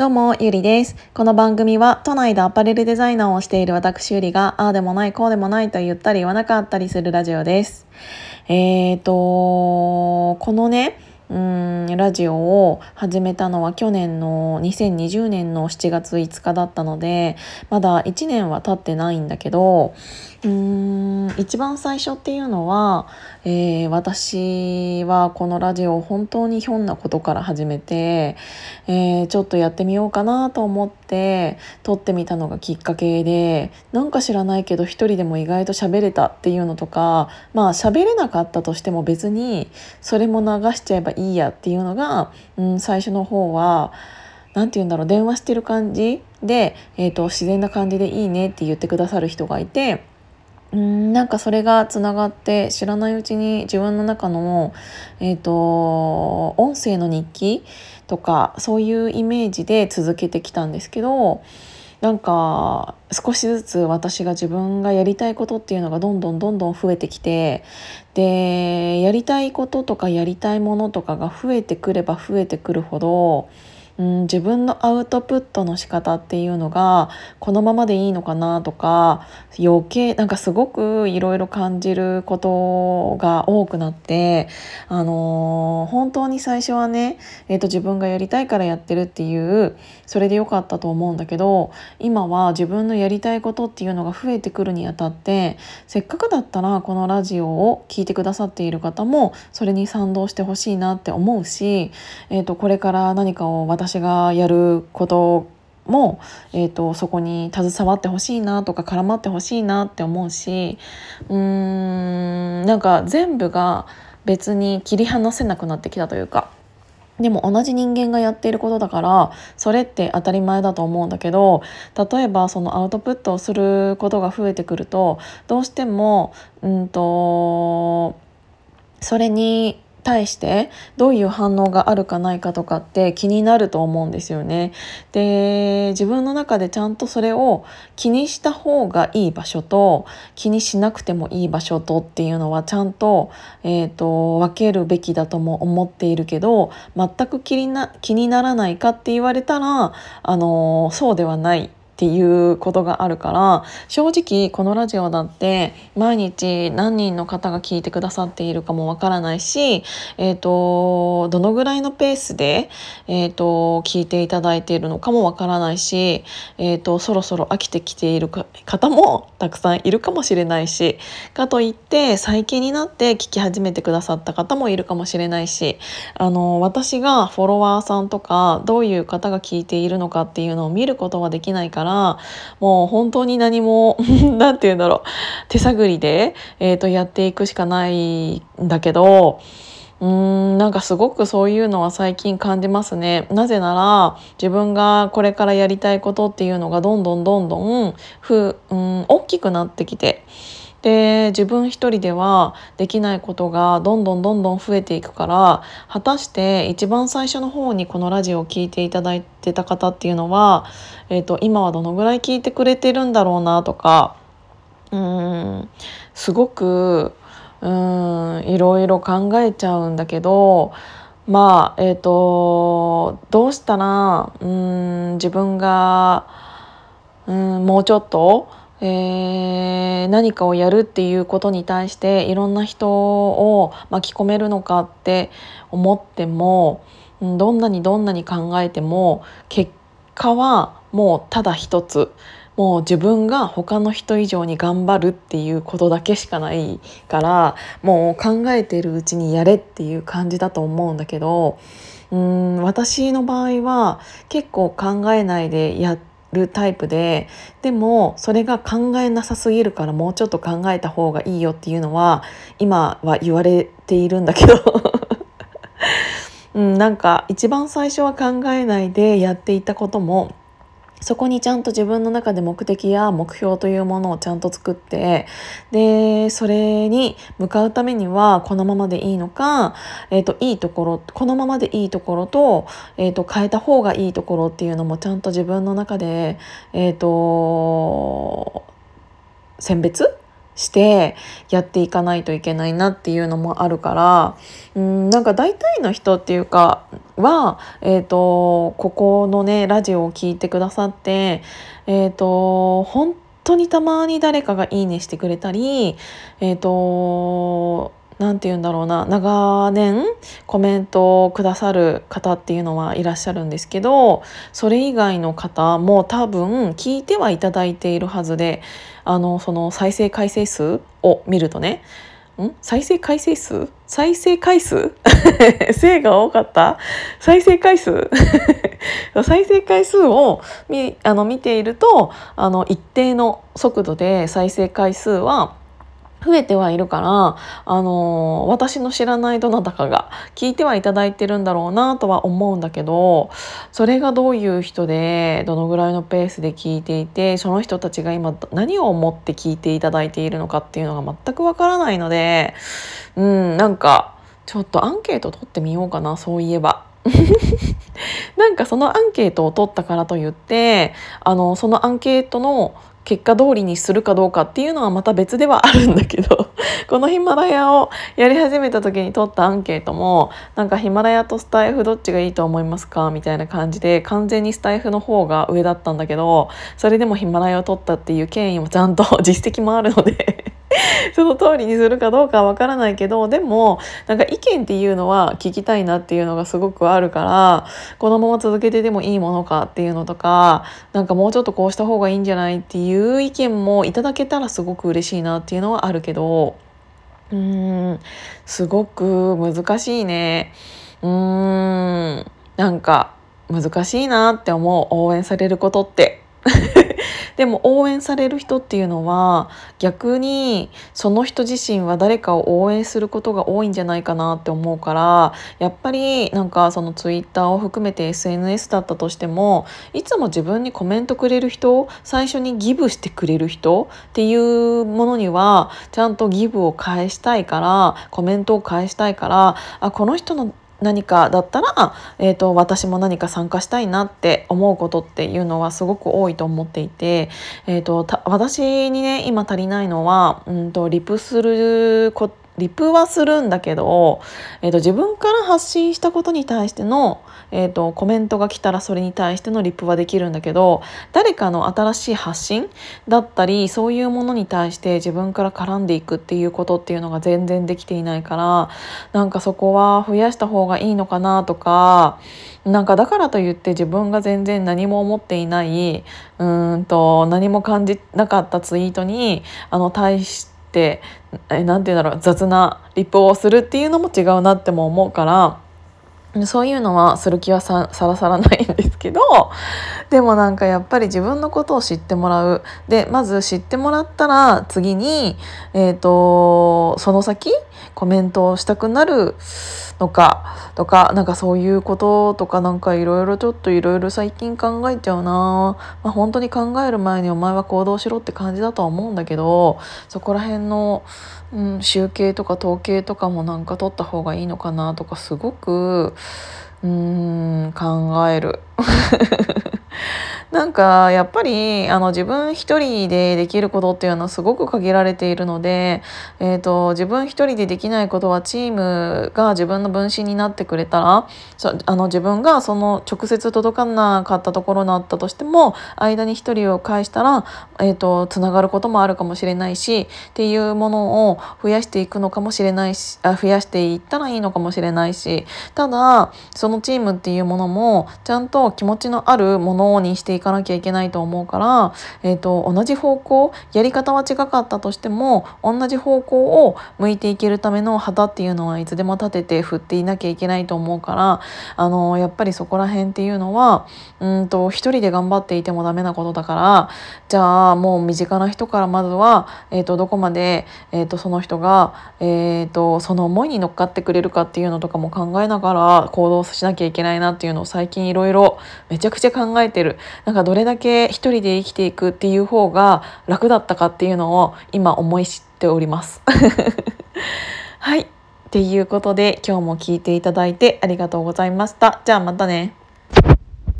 どうも、ゆりです。この番組は都内でアパレルデザイナーをしている私ゆりが、ああでもない、こうでもないと言ったり言わなかったりするラジオです。えーと、このね、うんラジオを始めたのは去年の2020年の7月5日だったのでまだ1年は経ってないんだけどうん一番最初っていうのは、えー、私はこのラジオを本当にひょんなことから始めて、えー、ちょっとやってみようかなと思って撮ってみたのがきっかけでなんか知らないけど一人でも意外と喋れたっていうのとかまあ喋れなかったとしても別にそれも流しちゃえばいいやっていうのが、うん、最初の方は何て言うんだろう電話してる感じで、えーと自然な感じでいいねって言ってくださる人がいて。うんなんかそれがつながって知らないうちに自分の中の、えーと、音声の日記とかそういうイメージで続けてきたんですけどなんか少しずつ私が自分がやりたいことっていうのがどんどんどんどん増えてきてでやりたいこととかやりたいものとかが増えてくれば増えてくるほどうん、自分のアウトプットの仕方っていうのがこのままでいいのかなとか余計なんかすごくいろいろ感じることが多くなってあのー、本当に最初はね、えーと、自分がやりたいからやってるっていうそれでよかったと思うんだけど今は自分のやりたいことっていうのが増えてくるにあたってせっかくだったらこのラジオを聴いてくださっている方もそれに賛同してほしいなって思うし、えーとこれから何かを私私がやることも、えーと、そこに携わってほしいなとか絡まってほしいなって思うしうーんなんか全部が別に切り離せなくなってきたというか。でも同じ人間がやっていることだからそれって当たり前だと思うんだけど例えばそのアウトプットをすることが増えてくるとどうしてもうんとそれに対してどういう反応があるかないかとかって気になると思うんですよね。で自分の中でちゃんとそれを気にした方がいい場所と気にしなくてもいい場所とっていうのはちゃんと,、えーと、分けるべきだとも思っているけど全く気にな気にならないかって言われたらあのそうではないっていうことがあるから正直このラジオだって毎日何人の方が聞いてくださっているかもわからないし、えーと、どのぐらいのペースで、えーと、聞いていただいているのかもわからないし、えーと、そろそろ飽きてきている方もたくさんいるかもしれないしかといって最近になって聞き始めてくださった方もいるかもしれないしあの私がフォロワーさんとかどういう方が聞いているのかっていうのを見ることはできないからもう本当に何も 何て言うんだろう。手探りで、えーと、やっていくしかないんだけどうーんなんかすごくそういうのは最近感じますね。なぜなら自分がこれからやりたいことっていうのがどんどんどんどんふうん大きくなってきてで自分一人ではできないことがどんどんどんどん増えていくから果たして一番最初の方にこのラジオを聴いていただいてた方っていうのは、えーと、今はどのぐらい聞いてくれてるんだろうなとかうんすごくうんいろいろ考えちゃうんだけどまあえっ、ー、とどうしたらうん自分がうんもうちょっとえー、何かをやるっていうことに対していろんな人を巻き込めるのかって思ってもどんなにどんなに考えても結果はもうただ一つ。もう自分が他の人以上に頑張るっていうことだけしかないからもう考えてるうちにやれっていう感じだと思うんだけどうん私の場合は結構考えないでやるタイプででもそれが考えなさすぎるからもうちょっと考えた方がいいよっていうのは今は言われているんだけど。うん、なんか一番最初は考えないでやっていたこともそこにちゃんと自分の中で目的や目標というものをちゃんと作ってでそれに向かうためにはこのままでいいのか、えーと、いいところこのままでいいところと,、えーと、変えた方がいいところっていうのもちゃんと自分の中で、えーと選別してやっていかないといけないなっていうのもあるからうんなんか大体の人っていうかは、えーと、ここのねラジオを聴いてくださって、えーと、本当にたまに誰かが「いいね」してくれたりえっ、ー、と何て言うんだろうな長年コメントをくださる方っていうのはいらっしゃるんですけどそれ以外の方も多分聞いてはいただいているはずであのその再生回数数を見るとね。ん？再生回数数？再生回数？性が多かった？再生回数？再生回数を見あの見ているとあの一定の速度で再生回数は増えてはいるから、あの、私の知らないどなたかが聞いてはいただいてるんだろうなとは思うんだけどそれがどういう人でどのぐらいのペースで聞いていてその人たちが今何を思って聞いていただいているのかっていうのが全くわからないのでうんなんかちょっとアンケート取ってみようかなそういえば。なんかそのアンケートを取ったからといってあのそのアンケートの結果通りにするかどうかっていうのはまた別ではあるんだけど このヒマラヤをやり始めた時に取ったアンケートもなんかヒマラヤとスタイフどっちがいいと思いますか？みたいな感じで完全にスタイフの方が上だったんだけどそれでもヒマラヤを取ったっていう権威もちゃんと 実績もあるので その通りにするかどうかはわからないけどでもなんか意見っていうのは聞きたいなっていうのがすごくあるからこのまま続けてでもいいものかっていうのとかなんかもうちょっとこうした方がいいんじゃないっていう意見もいただけたらすごく嬉しいなっていうのはあるけどうんすごく難しいね。うんなんか難しいなって思う応援されることって でも応援される人っていうのは逆にその人自身は誰かを応援することが多いんじゃないかなって思うからやっぱりなんかそのツイッターを含めて SNS だったとしてもいつも自分にコメントくれる人最初にギブしてくれる人っていうものにはちゃんとギブを返したいからコメントを返したいからあこの人の何かだったら、えーと、私も何か参加したいなって思うことっていうのはすごく多いと思っていて、えーと、私にね今足りないのは、うんと、リプすることリプはするんだけど、えーと自分から発信したことに対してのえーと、コメントが来たらそれに対してのリプはできるんだけど誰かの新しい発信だったりそういうものに対して自分から絡んでいくっていうことっていうのが全然できていないからなんかそこは増やした方がいいのかなとかなんかだからといって自分が全然何も思っていないうんと何も感じなかったツイートにあの対して何て言うんだろう雑な立法をするっていうのも違うなっても思うから。そういうのはする気はさらさらないんですけど でもなんかやっぱり自分のことを知ってもらう。でまず知ってもらったら次に、えーと、その先コメントをしたくなるのかとかなんかそういうこととかなんかいろいろちょっといろいろ最近考えちゃうな、まあ、本当に考える前にお前は行動しろって感じだとは思うんだけどそこら辺のうん、集計とか統計とかもなんか取った方がいいのかなとかすごくうん考える。なんかやっぱりあの自分一人でできることっていうのはすごく限られているので、えーと、自分一人でできないことはチームが自分の分身になってくれたらあの自分がその直接届かなかったところになったとしても間に一人を介したら、えーと、つながることもあるかもしれないしっていうものを増やしていくのかもしれないしあ増やしていったらいいのかもしれないしただそのチームっていうものもちゃんと気持ちのあるものにしていかなきゃいけないと思うから、えーと、同じ方向やり方は違かったとしても同じ方向を向いていけるための旗っていうのはいつでも立てて振っていなきゃいけないと思うからあのやっぱりそこら辺っていうのはうんと一人で頑張っていてもダメなことだからじゃあもう身近な人からまずは、えーと、どこまで、えーと、その人が、えー、とその思いに乗っかってくれるかっていうのとかも考えながら行動しなきゃいけないなっていうのを最近いろいろめちゃくちゃ考えてる。なんかどれだけ一人で生きていくっていう方が楽だったかっていうのを今思い知っております。はい。っていうことで今日も聞いていただいてありがとうございました。じゃあまたね。